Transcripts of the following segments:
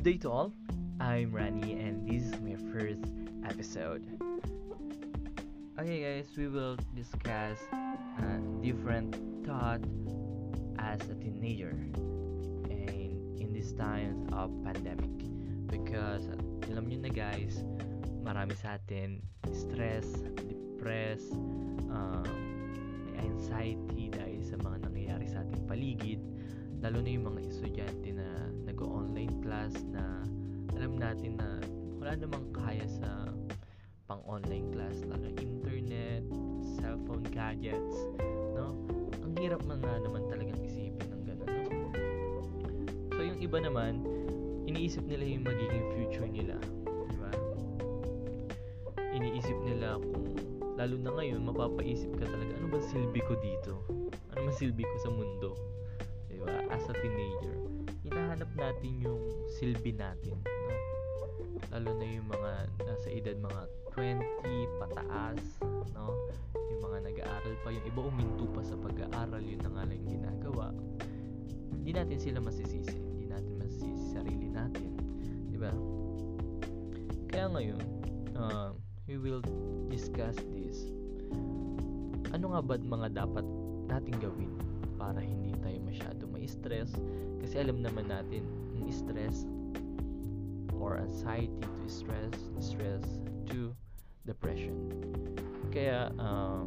Good day to all. I'm Rani and this is my first episode. Okay guys, we will discuss uh, different thought as a teenager and in this times of pandemic because alam nyo na guys, marami sa atin stress, depress, uh, may anxiety dahil sa mga nangyayari sa ating paligid lalo na yung mga estudyante na nag-online class na alam natin na wala namang kaya sa pang online class lalo internet, cellphone gadgets, no? Ang hirap man nga naman talagang isipin ng ganun, no? So yung iba naman, iniisip nila yung magiging future nila, di ba? Iniisip nila kung lalo na ngayon mapapaisip ka talaga ano ba silbi ko dito? Ano ba silbi ko sa mundo? Di ba? As a teenager, hinahanap natin yung silbi natin, no? Lalo na yung mga nasa edad mga 20 pataas, no? Yung mga nag-aaral pa, yung iba uminto pa sa pag-aaral, yun na nga lang ginagawa. Hindi natin sila masisisi, hindi natin masisisi sarili natin, di ba? Kaya ngayon, uh, we will discuss this. Ano nga ba mga dapat nating gawin para hindi tayo masyado may stress? Kasi alam naman natin, yung stress or anxiety to stress, stress to depression. Kaya uh,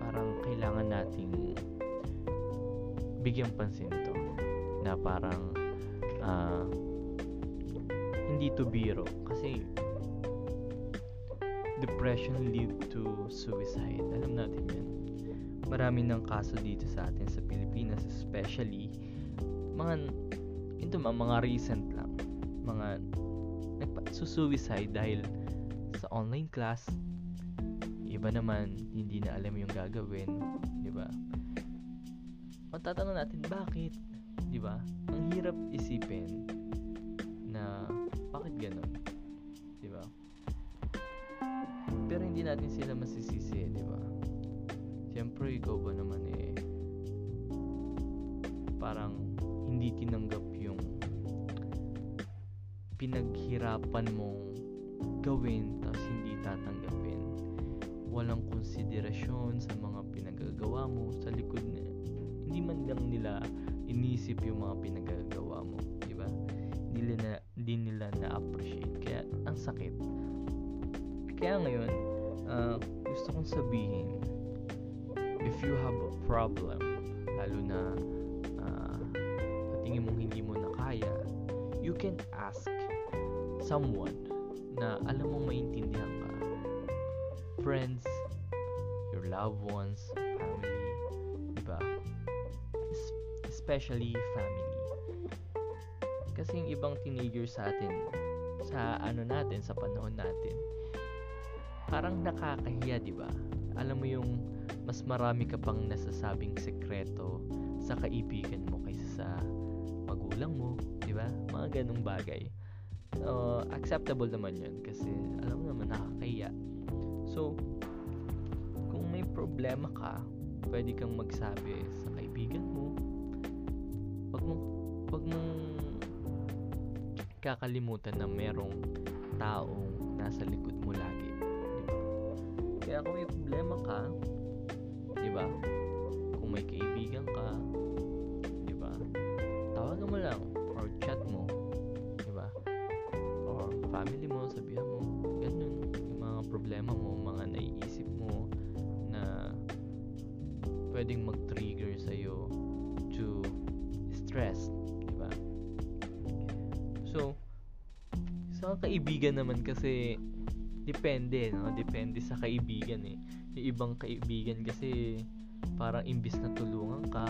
parang kailangan nating bigyan pansin ito na parang uh, hindi to biro kasi depression lead to suicide. Alam natin yan. Marami ng kaso dito sa atin sa Pilipinas especially mga ito mga recent lang. Mga nagpa-suicide dahil sa online class. Iba naman hindi na alam yung gagawin di ba? Matatanong natin bakit? Di ba? Ang hirap isipin na bakit ganun? Di ba? Pero hindi natin sila masisisi di ba siyempre ikaw ba naman eh parang hindi tinanggap yung pinaghirapan mong gawin tapos hindi tatanggapin. Walang konsiderasyon sa mga pinagagawa mo. Sa likod na hindi man lang nila inisip yung mga pinagagawa mo di ba? Hindi nila hindi nila na-appreciate. Kaya ang sakit. Kaya ngayon uh, gusto kong sabihin if you have a problem lalo na uh, tingin mong hindi mo na kaya you can ask someone na alam mong maintindihan ka. Friends, your loved ones, family, diba? Especially family. Kasi yung ibang teenager sa atin, sa ano natin, sa panahon natin, parang nakakahiya, di ba? Alam mo yung mas marami ka pang nasasabing sekreto sa kaibigan mo kaysa sa magulang mo, di ba? Mga ganong bagay. Uh, acceptable naman yun kasi alam mo naman nakakahiya. So kung may problema ka pwede kang magsabi sa kaibigan mo. Wag mo wag mong kakalimutan na merong taong nasa likod mo lagi di ba? Kaya kung may problema ka di ba kung may kaibigan ka di ba tawagan mo lang or chat mo family mo, sabihan mo, ganun, yung mga problema mo, mga naiisip mo na pwedeng mag-trigger sa'yo to stress, di ba? So, sa kaibigan naman kasi, depende, no? Depende sa kaibigan eh. Yung ibang kaibigan kasi, parang imbis na tulungan ka,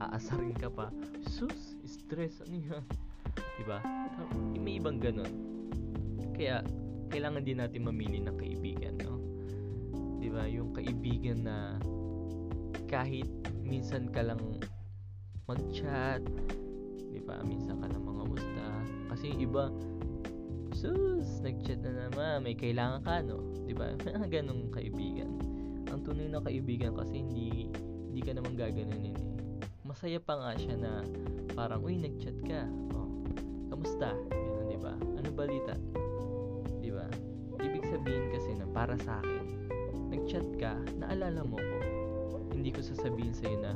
aasarin ka pa, sus, stress, ano yan? Diba? May ibang ganun. Kaya, kailangan din natin mamili ng kaibigan, no? Diba? Yung kaibigan na kahit minsan ka lang mag-chat, diba? Minsan ka lang mga musta. Kasi yung iba, sus, nag-chat na naman, may kailangan ka, no? Diba? Ganong kaibigan. Ang tunay na kaibigan kasi hindi, hindi ka naman gaganunin eh. Masaya pa nga siya na parang, uy, nag-chat ka. Oh, kamusta? Ganun, di ba? Ano balita? Di ba? Ibig sabihin kasi na para sa akin, nag-chat ka, naalala mo ko. Hindi ko sasabihin sa'yo na,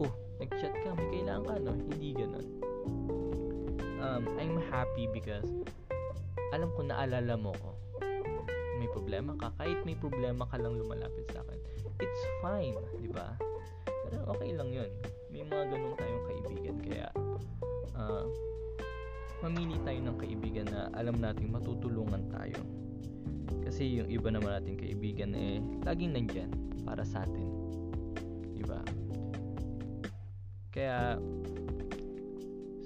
oh, nag-chat ka, may kailangan ka, no? Hindi ganun. Um, I'm happy because alam ko naalala mo ko. May problema ka, kahit may problema ka lang lumalapit sa akin. It's fine, di ba? Pero okay lang yun. May mga ganun tayong kaibigan. Kaya, uh, mamili tayo ng kaibigan na alam nating matutulungan tayo. Kasi yung iba naman nating kaibigan eh, laging nandyan para sa atin. Di ba? Kaya,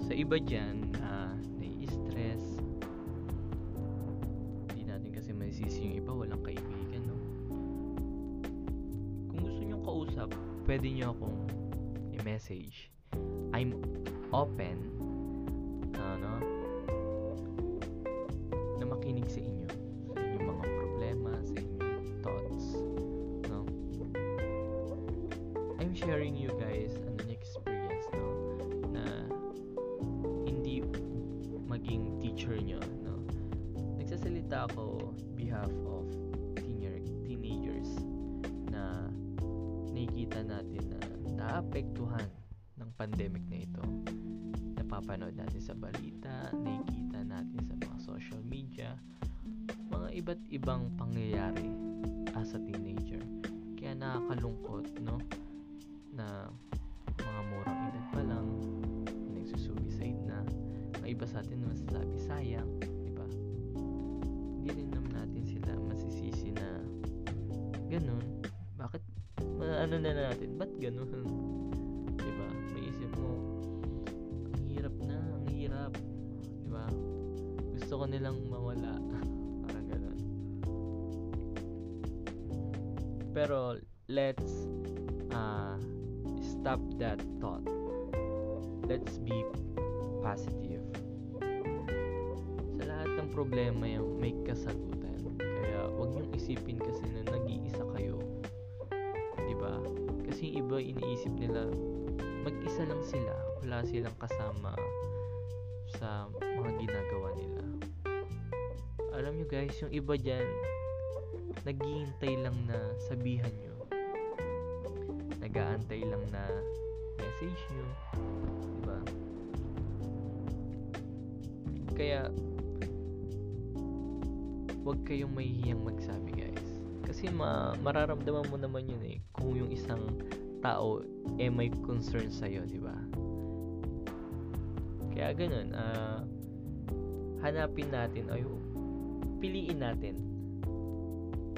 sa iba dyan na uh, pwede nyo akong i-message. I'm open ano, na makinig sa inyo sa inyong mga problema, sa inyong thoughts, no? I'm sharing you guys an experience, no? Na hindi maging teacher nyo, no? Nagsasalita ako behalf of pandemic na ito napapanood natin sa balita, nakikita natin sa mga social media, mga iba't ibang pangyayari as a teenager. Kaya nakakalungkot, no? Na mga murang edad pa lang, nagsusuicide na. May iba sa atin masasabi, sayang, di ba? Hindi rin naman natin sila masisisi na ganun. Bakit, ano na natin, ba't ganun? Gusto ko nilang mawala. Parang ganun. Pero, let's uh, stop that thought. Let's be positive. Sa lahat ng problema yung may kasagutan. Kaya, wag niyong isipin kasi na nag-iisa kayo. Ba? Kasi yung iba iniisip nila, mag-isa lang sila. Wala silang kasama sa mga ginagawa nila. Alam nyo guys, yung iba dyan, naghihintay lang na sabihan nyo. Nagaantay lang na message nyo. Diba? Kaya, wag kayong mahihiyang magsabi guys. Kasi ma mararamdaman mo naman yun eh kung yung isang tao eh may concern sa'yo, di ba? Kaya ganun, uh, hanapin natin ay piliin natin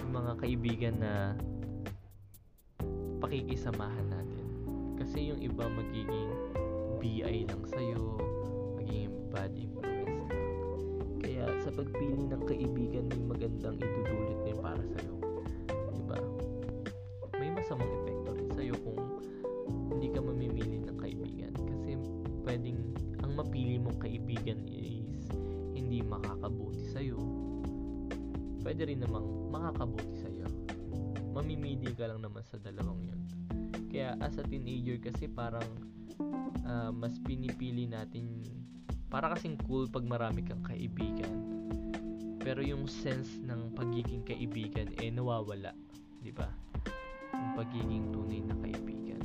yung mga kaibigan na pakikisamahan natin. Kasi yung iba magiging BI lang sa'yo, magiging bad influence lang. Kaya sa pagpili ng kaibigan, may magandang idudulot din para sa'yo. Diba? May masamang epekto rin sa'yo kung hindi ka mamimili ng kaibigan. Kasi pwedeng mapili mong kaibigan is hindi makakabuti sa'yo. Pwede rin namang makakabuti sa'yo. Mamimili ka lang naman sa dalawang yun. Kaya as a teenager kasi parang uh, mas pinipili natin para kasing cool pag marami kang kaibigan. Pero yung sense ng pagiging kaibigan eh nawawala, 'di ba? Yung pagiging tunay na kaibigan.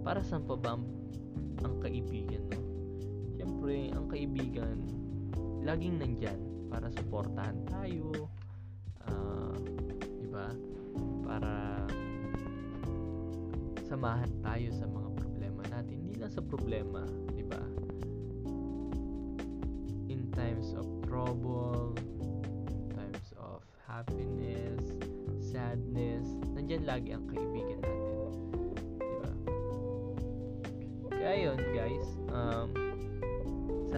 Para saan pa ba ang, ang kaibigan, no? Siyempre, ang kaibigan laging nandyan para suportahan tayo, uh, 'di ba? Para samahan tayo sa mga problema natin. Hindi lang sa problema, 'di ba? In times of trouble, times of happiness, sadness, nandiyan lagi ang kaibigan natin. 'Di ba? Kaya yun,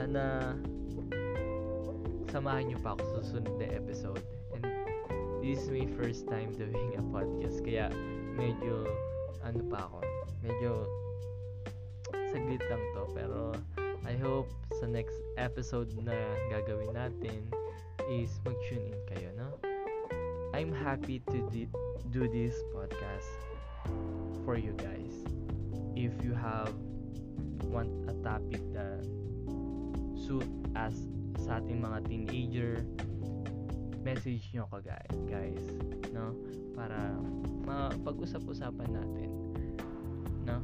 sana samahan niyo pa ako sa susunod na episode. And this is my first time doing a podcast. Kaya medyo ano pa ako. Medyo saglit lang to. Pero I hope sa next episode na gagawin natin is mag-tune in kayo, no? I'm happy to di- do this podcast for you guys. If you have want a topic that suit as sa ating mga teenager message nyo ko guys no? Para mapag-usap-usapan natin no?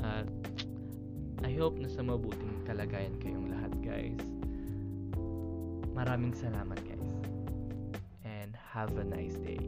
At I hope na sa mabuting kalagayan kayong lahat guys. Maraming salamat guys. And have a nice day